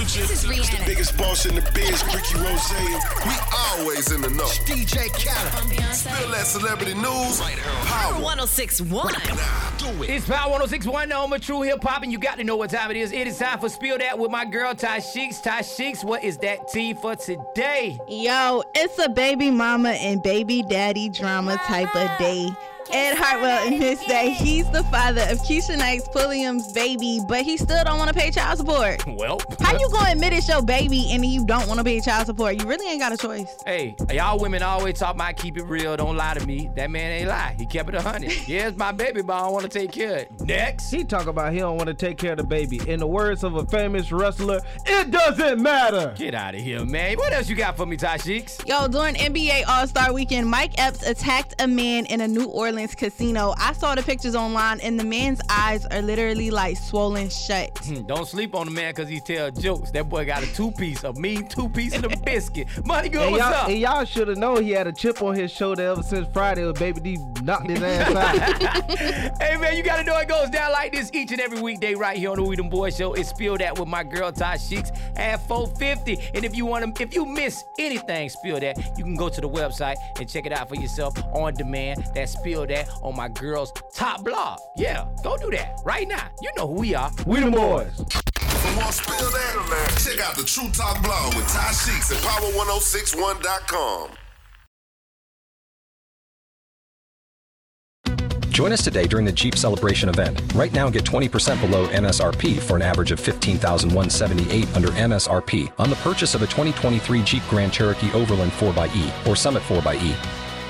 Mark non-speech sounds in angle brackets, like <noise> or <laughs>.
Future. This is It's the Rihanna. biggest boss in the biz, Ricky Rose. We always in the know. DJ Khaled. I'm Beyonce. Feel that celebrity news? Power Power. 1061. Nah, do it. It's Power 1061 home of true hip hop, and you got to know what time it is. It is time for Spill Dat with my girl Ty Sheeks. Ty Sheeks, what is that tea for today? Yo, it's a baby mama and baby daddy drama type of day. Ed Hartwell in this day, he's the father of Keshia Knight's Pulliam's baby, but he still don't want to pay child support. Well, How you gonna admit it's your baby and you don't want to pay child support? You really ain't got a choice. Hey, y'all women always talk about keep it real, don't lie to me. That man ain't lie. He kept it a hundred. <laughs> yeah, it's my baby, but I don't want to take care of it. Next. He talk about he don't want to take care of the baby. In the words of a famous wrestler, it doesn't matter. Get out of here, man. What else you got for me, Ty Sheeks? Yo, during NBA All Star Weekend, Mike Epps attacked a man in a New Orleans casino. I saw the pictures online, and the man's eyes are literally like swollen shut. Hmm, <laughs> Don't sleep on the man because he tell jokes. That boy got a two piece, a mean two piece and a <laughs> biscuit. Money good, And what's y'all, up? and y'all should have known he had a chip on his shoulder ever since Friday when Baby D knocked his ass out. <laughs> Hey man, you gotta know it goes down like this each and every weekday right here on the We Them Boys Show. It's Spill Dat with my girl Ty Sheeks at 450. And if you want to, if you miss anything Spill Dat, you can go to the website and check it out for yourself on demand. That's Spill That on my girl's top blog. Yeah, go do that right now. You know who we are. we the boys. For more spill that, check out the True Talk blog with Ty Sheeks at power1061.com. Join us today during the Jeep Celebration event. Right now, get 20% below MSRP for an average of 15178 under MSRP on the purchase of a 2023 Jeep Grand Cherokee Overland 4xE or Summit 4xE.